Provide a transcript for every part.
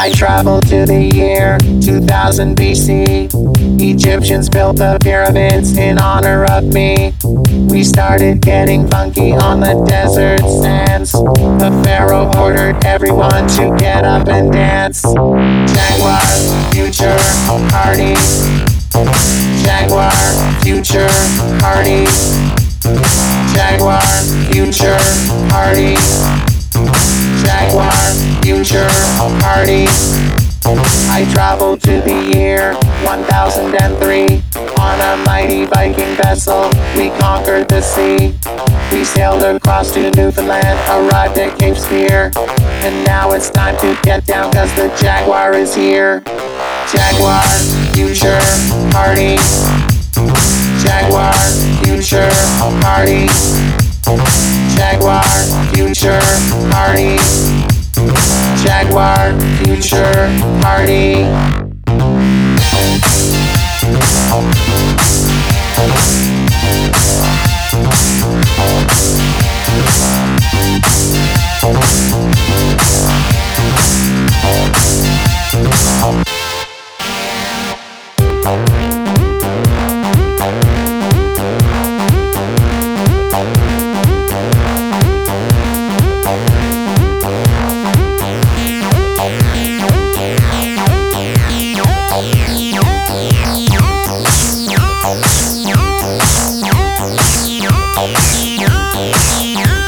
I traveled to the year 2000 BC. Egyptians built the pyramids in honor of me. We started getting funky on the desert sands. The pharaoh ordered everyone to get up and dance. Jaguar, future, party. Jaguar, future, party. Jaguar, future, party. Future, party. I traveled to the year 1003 on a mighty Viking vessel. We conquered the sea. We sailed across to Newfoundland, arrived at Cape Spear. And now it's time to get down cause the Jaguar is here. Jaguar, future, party. Jaguar, future, party. Jaguar, future, party. Jaguar, future, party. Yeah.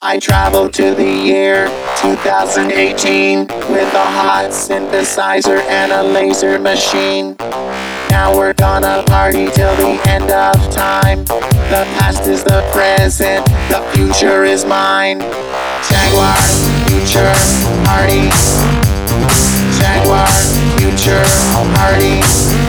I traveled to the year 2018 with a hot synthesizer and a laser machine. Now we're gonna party till the end of time. The past is the present, the future is mine. Jaguar, future, party. Jaguar, future, party.